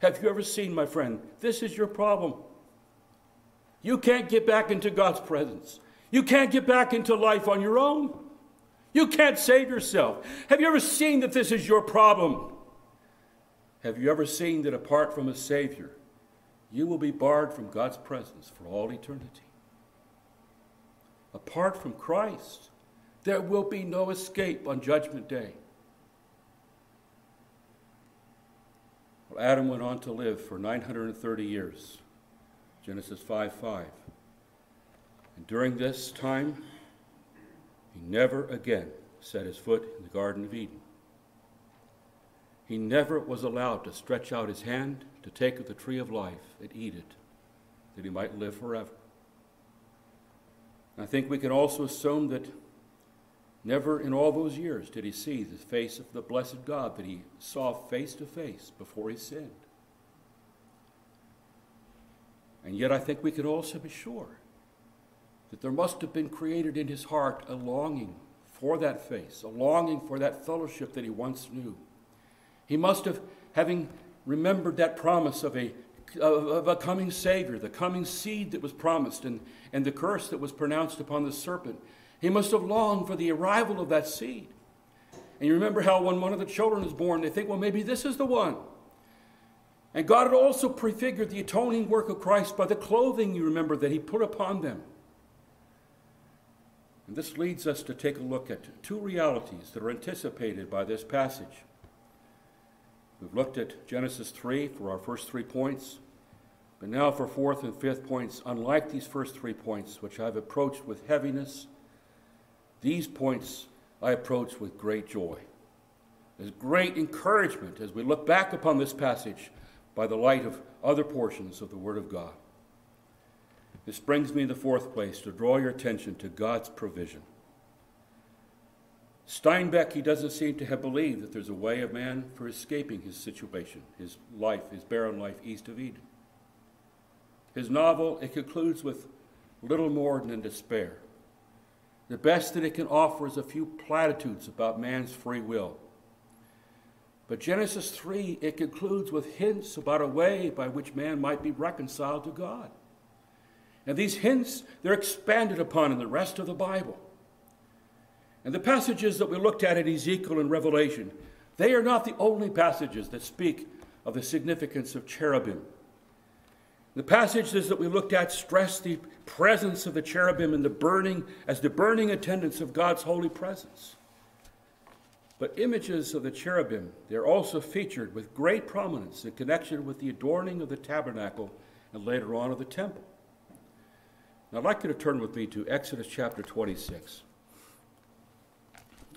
Have you ever seen, my friend, this is your problem. You can't get back into God's presence. You can't get back into life on your own. You can't save yourself. Have you ever seen that this is your problem? Have you ever seen that apart from a Savior, you will be barred from God's presence for all eternity? Apart from Christ, there will be no escape on Judgment Day. Well, Adam went on to live for 930 years, Genesis 5 5. And during this time, he never again set his foot in the Garden of Eden. He never was allowed to stretch out his hand to take of the tree of life and eat it, that he might live forever. I think we can also assume that Never in all those years did he see the face of the blessed God that he saw face to face before he sinned. And yet, I think we can also be sure that there must have been created in his heart a longing for that face, a longing for that fellowship that he once knew. He must have, having remembered that promise of a, of a coming Savior, the coming seed that was promised, and, and the curse that was pronounced upon the serpent, he must have longed for the arrival of that seed. And you remember how when one of the children is born, they think, well, maybe this is the one. And God had also prefigured the atoning work of Christ by the clothing, you remember, that He put upon them. And this leads us to take a look at two realities that are anticipated by this passage. We've looked at Genesis 3 for our first three points, but now for fourth and fifth points, unlike these first three points, which I've approached with heaviness, these points I approach with great joy. There's great encouragement as we look back upon this passage by the light of other portions of the Word of God. This brings me in the fourth place to draw your attention to God's provision. Steinbeck, he doesn't seem to have believed that there's a way of man for escaping his situation, his life, his barren life east of Eden. His novel, it concludes with little more than despair. The best that it can offer is a few platitudes about man's free will. But Genesis 3, it concludes with hints about a way by which man might be reconciled to God. And these hints, they're expanded upon in the rest of the Bible. And the passages that we looked at in Ezekiel and Revelation, they are not the only passages that speak of the significance of cherubim. The passages that we looked at stress the presence of the cherubim and the burning as the burning attendants of God's holy presence. But images of the cherubim, they're also featured with great prominence in connection with the adorning of the tabernacle and later on of the temple. Now, I'd like you to turn with me to Exodus chapter 26.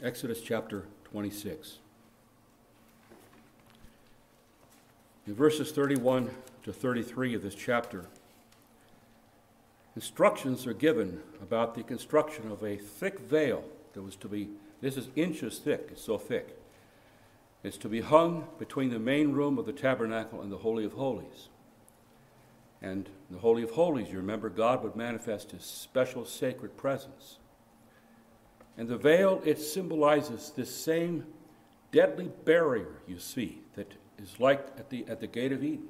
Exodus chapter 26. In verses 31 to 33 of this chapter, instructions are given about the construction of a thick veil that was to be this is inches thick, it's so thick. It's to be hung between the main room of the tabernacle and the Holy of Holies. And in the Holy of Holies, you remember, God would manifest his special sacred presence. And the veil, it symbolizes this same deadly barrier, you see, that is like at the, at the gate of Eden.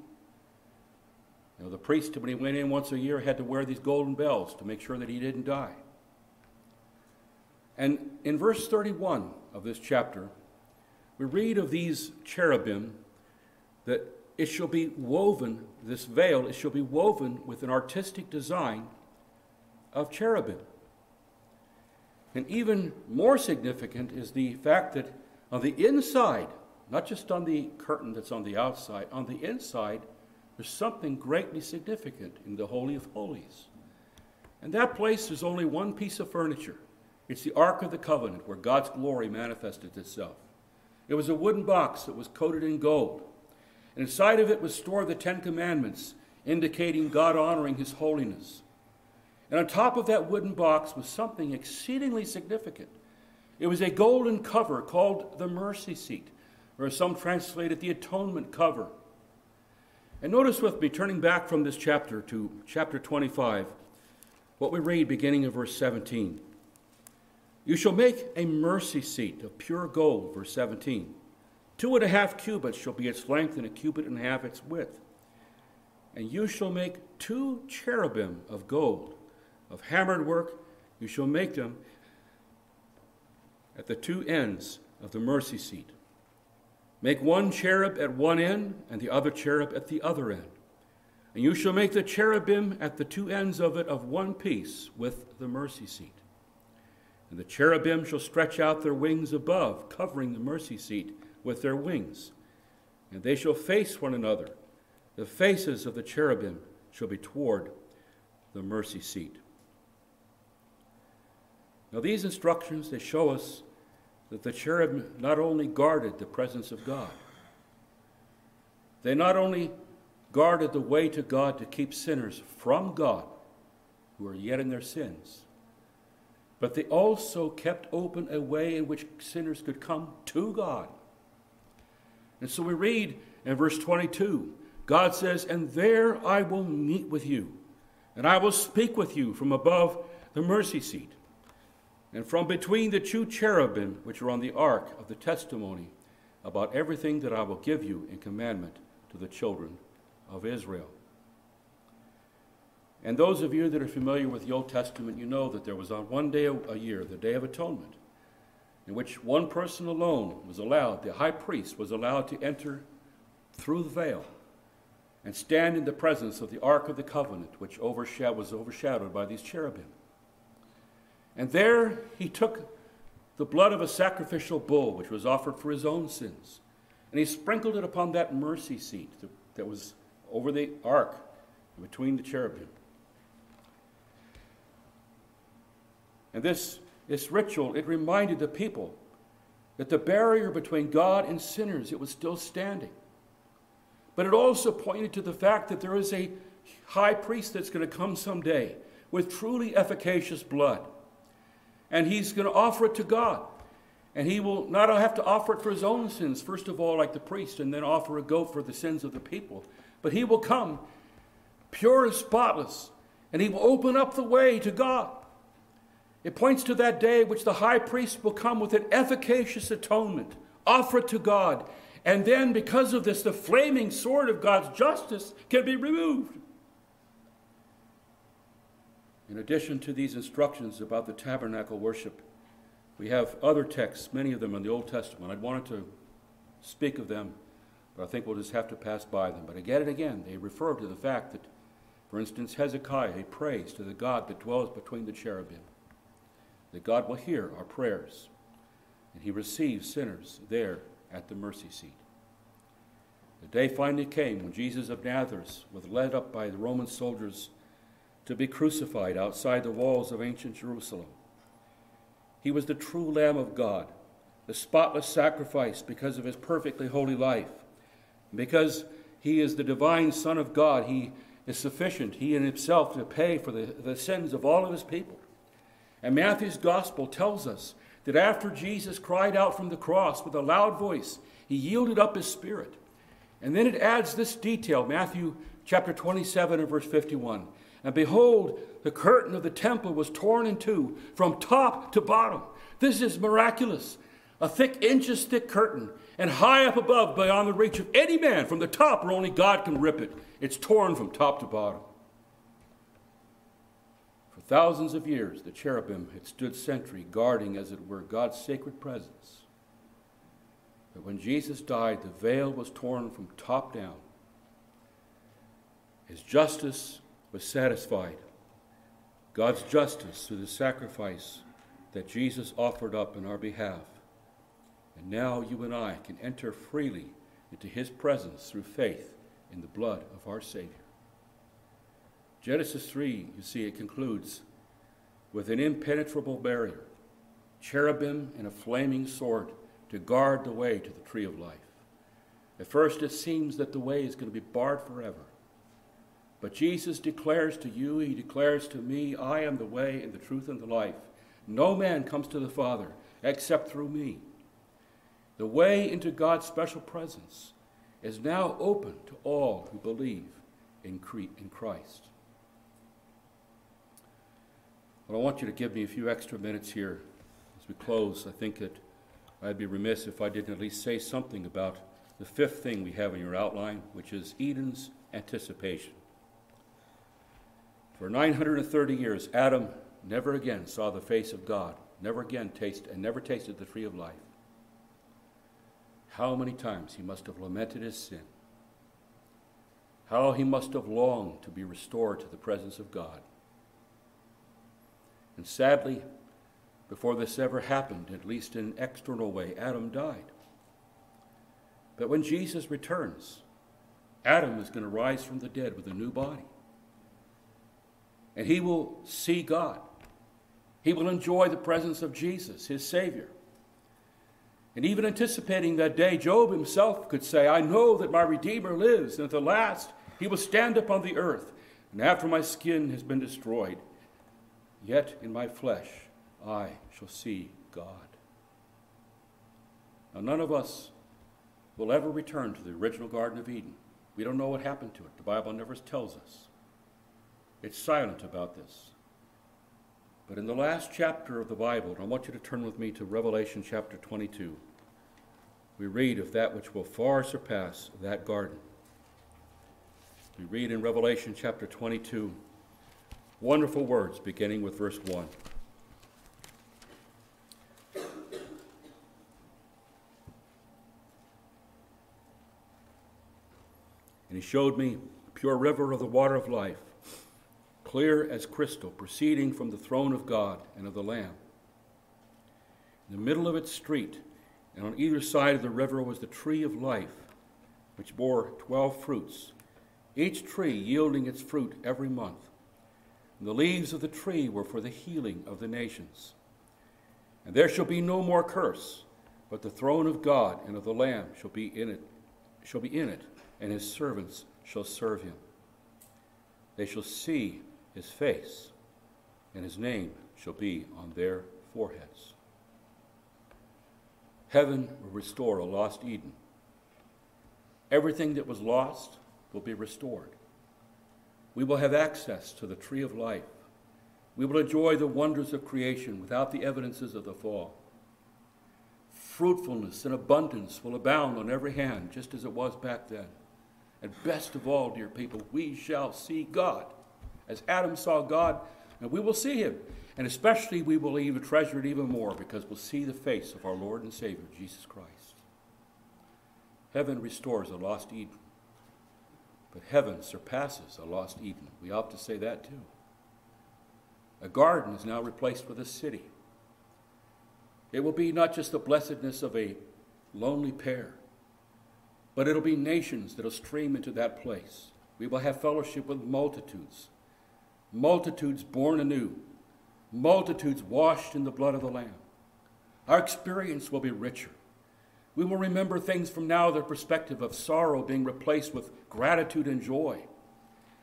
You know, the priest, when he went in once a year, had to wear these golden bells to make sure that he didn't die. And in verse 31 of this chapter, we read of these cherubim that it shall be woven, this veil, it shall be woven with an artistic design of cherubim. And even more significant is the fact that on the inside, not just on the curtain that's on the outside, on the inside, there's something greatly significant in the Holy of Holies. And that place is only one piece of furniture. It's the Ark of the Covenant where God's glory manifested itself. It was a wooden box that was coated in gold. And inside of it was stored the Ten Commandments, indicating God honoring His holiness. And on top of that wooden box was something exceedingly significant. It was a golden cover called the mercy seat, or some translate it the atonement cover. And notice with me, turning back from this chapter to chapter 25, what we read beginning in verse 17. You shall make a mercy seat of pure gold, verse 17. Two and a half cubits shall be its length, and a cubit and a half its width. And you shall make two cherubim of gold, of hammered work. You shall make them at the two ends of the mercy seat. Make one cherub at one end, and the other cherub at the other end. And you shall make the cherubim at the two ends of it of one piece with the mercy seat. And the cherubim shall stretch out their wings above, covering the mercy seat with their wings. And they shall face one another. The faces of the cherubim shall be toward the mercy seat. Now, these instructions, they show us that the cherubim not only guarded the presence of God, they not only guarded the way to God to keep sinners from God who are yet in their sins, but they also kept open a way in which sinners could come to God. And so we read in verse 22 God says, And there I will meet with you, and I will speak with you from above the mercy seat, and from between the two cherubim which are on the ark of the testimony, about everything that I will give you in commandment to the children of Israel. And those of you that are familiar with the Old Testament, you know that there was on one day a year, the Day of Atonement, in which one person alone was allowed, the high priest was allowed to enter through the veil and stand in the presence of the Ark of the Covenant, which was overshadowed by these cherubim. And there he took the blood of a sacrificial bull, which was offered for his own sins, and he sprinkled it upon that mercy seat that was over the ark between the cherubim. And this, this ritual, it reminded the people that the barrier between God and sinners, it was still standing. But it also pointed to the fact that there is a high priest that's going to come someday with truly efficacious blood. And he's going to offer it to God. And he will not have to offer it for his own sins, first of all, like the priest, and then offer a goat for the sins of the people. But he will come pure and spotless, and he will open up the way to God. It points to that day which the high priest will come with an efficacious atonement, offer it to God, and then because of this, the flaming sword of God's justice can be removed. In addition to these instructions about the tabernacle worship, we have other texts, many of them in the Old Testament. I wanted to speak of them, but I think we'll just have to pass by them. But again and again, they refer to the fact that, for instance, Hezekiah, he prays to the God that dwells between the cherubim that God will hear our prayers and he receives sinners there at the mercy seat. The day finally came when Jesus of Nazareth was led up by the Roman soldiers to be crucified outside the walls of ancient Jerusalem. He was the true Lamb of God, the spotless sacrifice because of his perfectly holy life. Because he is the divine Son of God, he is sufficient, he in himself, to pay for the, the sins of all of his people. And Matthew's gospel tells us that after Jesus cried out from the cross with a loud voice, he yielded up his spirit. And then it adds this detail, Matthew chapter 27 and verse 51. And behold, the curtain of the temple was torn in two from top to bottom. This is miraculous. A thick, inches thick curtain, and high up above, beyond the reach of any man, from the top where only God can rip it. It's torn from top to bottom. For Thousands of years, the cherubim had stood sentry, guarding, as it were, God's sacred presence. But when Jesus died, the veil was torn from top down. His justice was satisfied. God's justice through the sacrifice that Jesus offered up in our behalf. And now you and I can enter freely into his presence through faith in the blood of our Savior. Genesis 3, you see, it concludes with an impenetrable barrier, cherubim and a flaming sword to guard the way to the tree of life. At first, it seems that the way is going to be barred forever. But Jesus declares to you, He declares to me, I am the way and the truth and the life. No man comes to the Father except through me. The way into God's special presence is now open to all who believe in Christ. But I want you to give me a few extra minutes here as we close. I think that I'd be remiss if I didn't at least say something about the fifth thing we have in your outline, which is Eden's anticipation. For 930 years, Adam never again saw the face of God, never again tasted and never tasted the tree of life. How many times he must have lamented his sin. How he must have longed to be restored to the presence of God. And sadly, before this ever happened, at least in an external way, Adam died. But when Jesus returns, Adam is going to rise from the dead with a new body. And he will see God. He will enjoy the presence of Jesus, his Savior. And even anticipating that day, Job himself could say, I know that my Redeemer lives, and at the last he will stand upon the earth. And after my skin has been destroyed, Yet in my flesh I shall see God. Now, none of us will ever return to the original Garden of Eden. We don't know what happened to it. The Bible never tells us. It's silent about this. But in the last chapter of the Bible, I want you to turn with me to Revelation chapter 22, we read of that which will far surpass that garden. We read in Revelation chapter 22 wonderful words beginning with verse 1. And he showed me a pure river of the water of life, clear as crystal, proceeding from the throne of God and of the Lamb. In the middle of its street, and on either side of the river was the tree of life, which bore twelve fruits, each tree yielding its fruit every month. And the leaves of the tree were for the healing of the nations. And there shall be no more curse, but the throne of God and of the Lamb shall be in it, shall be in it and his servants shall serve him. They shall see his face, and his name shall be on their foreheads. Heaven will restore a lost Eden. Everything that was lost will be restored. We will have access to the tree of life. We will enjoy the wonders of creation without the evidences of the fall. Fruitfulness and abundance will abound on every hand, just as it was back then. And best of all, dear people, we shall see God. As Adam saw God, and we will see him. And especially, we will even treasure it even more because we'll see the face of our Lord and Savior, Jesus Christ. Heaven restores a lost Eden, but heaven surpasses a lost Eden. We ought to say that too. A garden is now replaced with a city. It will be not just the blessedness of a lonely pair, but it'll be nations that'll stream into that place. We will have fellowship with multitudes, multitudes born anew, multitudes washed in the blood of the Lamb. Our experience will be richer. We will remember things from now the perspective of sorrow being replaced with gratitude and joy.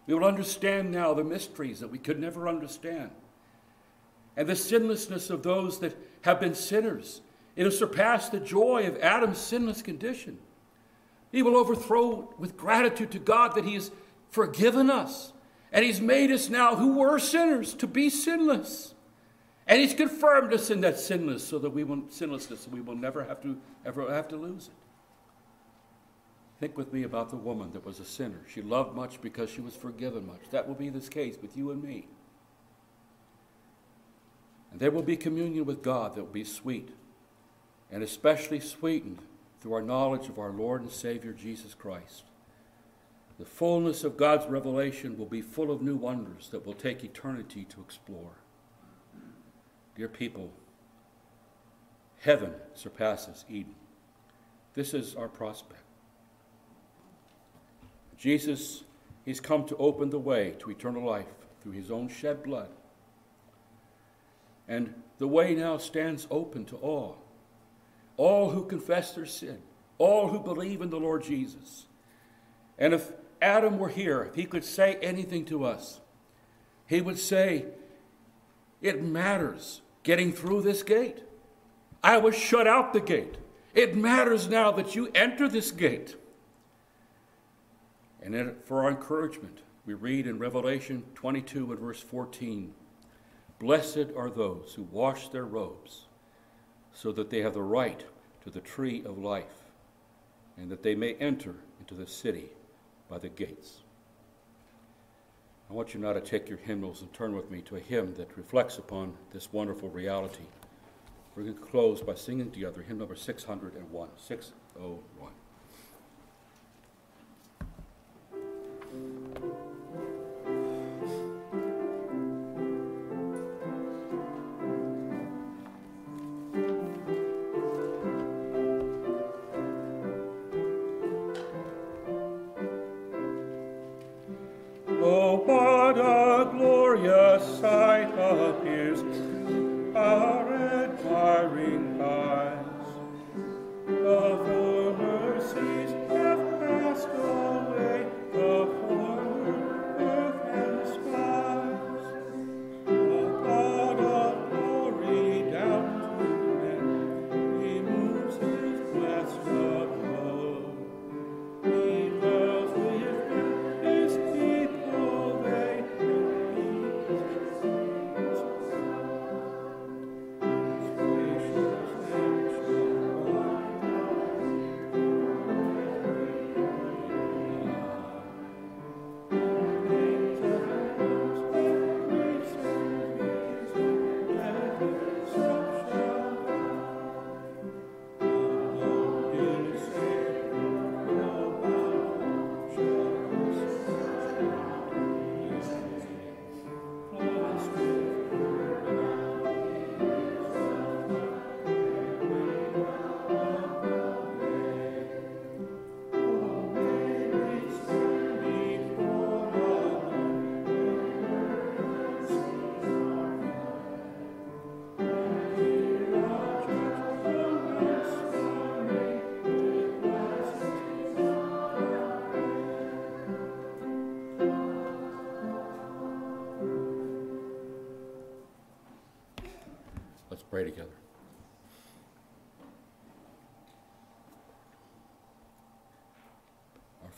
We will understand now the mysteries that we could never understand. And the sinlessness of those that have been sinners. It'll surpass the joy of Adam's sinless condition. He will overthrow with gratitude to God that He has forgiven us. And He's made us now, who were sinners, to be sinless. And He's confirmed us in that sinless so that we will sinlessness, so we will never have to ever have to lose it. Think with me about the woman that was a sinner. She loved much because she was forgiven much. That will be this case with you and me. And there will be communion with God that will be sweet, and especially sweetened through our knowledge of our Lord and Savior Jesus Christ. The fullness of God's revelation will be full of new wonders that will take eternity to explore. Dear people, heaven surpasses Eden. This is our prospect. Jesus, He's come to open the way to eternal life through His own shed blood. And the way now stands open to all all who confess their sin, all who believe in the Lord Jesus. And if Adam were here, if he could say anything to us, he would say, It matters getting through this gate. I was shut out the gate. It matters now that you enter this gate. And for our encouragement, we read in Revelation 22 and verse 14 Blessed are those who wash their robes so that they have the right to the tree of life, and that they may enter into the city by the gates. I want you now to take your hymnals and turn with me to a hymn that reflects upon this wonderful reality. We're going to close by singing together hymn number 601. 601.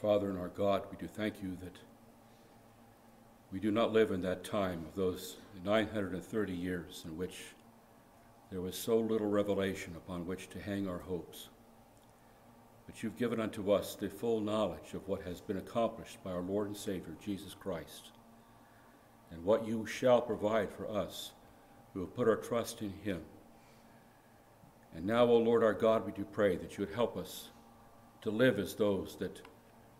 Father and our God, we do thank you that we do not live in that time of those 930 years in which there was so little revelation upon which to hang our hopes. But you've given unto us the full knowledge of what has been accomplished by our Lord and Savior, Jesus Christ, and what you shall provide for us who have put our trust in him. And now, O Lord our God, we do pray that you would help us to live as those that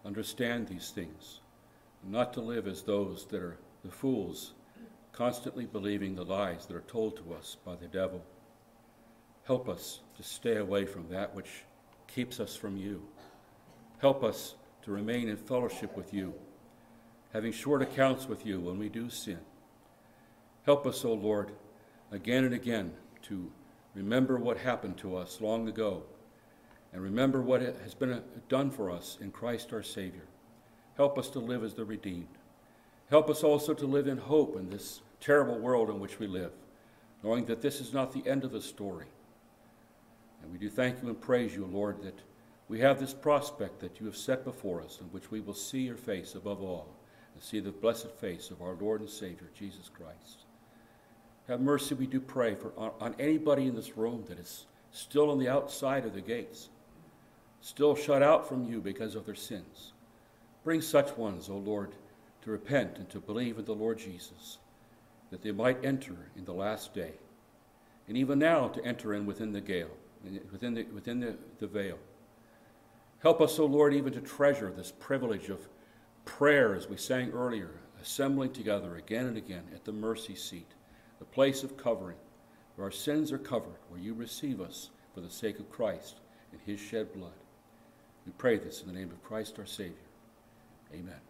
understand these things, not to live as those that are the fools, constantly believing the lies that are told to us by the devil. Help us to stay away from that which keeps us from you. Help us to remain in fellowship with you, having short accounts with you when we do sin. Help us, O Lord, again and again to remember what happened to us long ago and remember what has been uh, done for us in Christ our Savior. Help us to live as the redeemed. Help us also to live in hope in this terrible world in which we live, knowing that this is not the end of the story. And we do thank you and praise you, Lord, that we have this prospect that you have set before us, in which we will see your face above all, and see the blessed face of our Lord and Savior, Jesus Christ. Have mercy, we do pray, for on, on anybody in this room that is still on the outside of the gates, still shut out from you because of their sins. Bring such ones, O Lord, to repent and to believe in the Lord Jesus, that they might enter in the last day, and even now to enter in within the gale, within the, within the, the veil. Help us, O Lord, even to treasure this privilege of prayer, as we sang earlier, assembling together again and again at the mercy seat the place of covering, where our sins are covered, where you receive us for the sake of Christ and his shed blood. We pray this in the name of Christ our Savior. Amen.